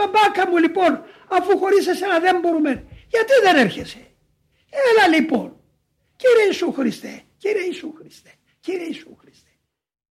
μπαμπάκα μου λοιπόν αφού χωρίς εσένα δεν μπορούμε γιατί δεν έρχεσαι; Έλα λοιπόν. Κύριε Ιησού Χριστέ, Κύριε Ιησού Χριστέ, Κύριε Ιησού Χριστέ.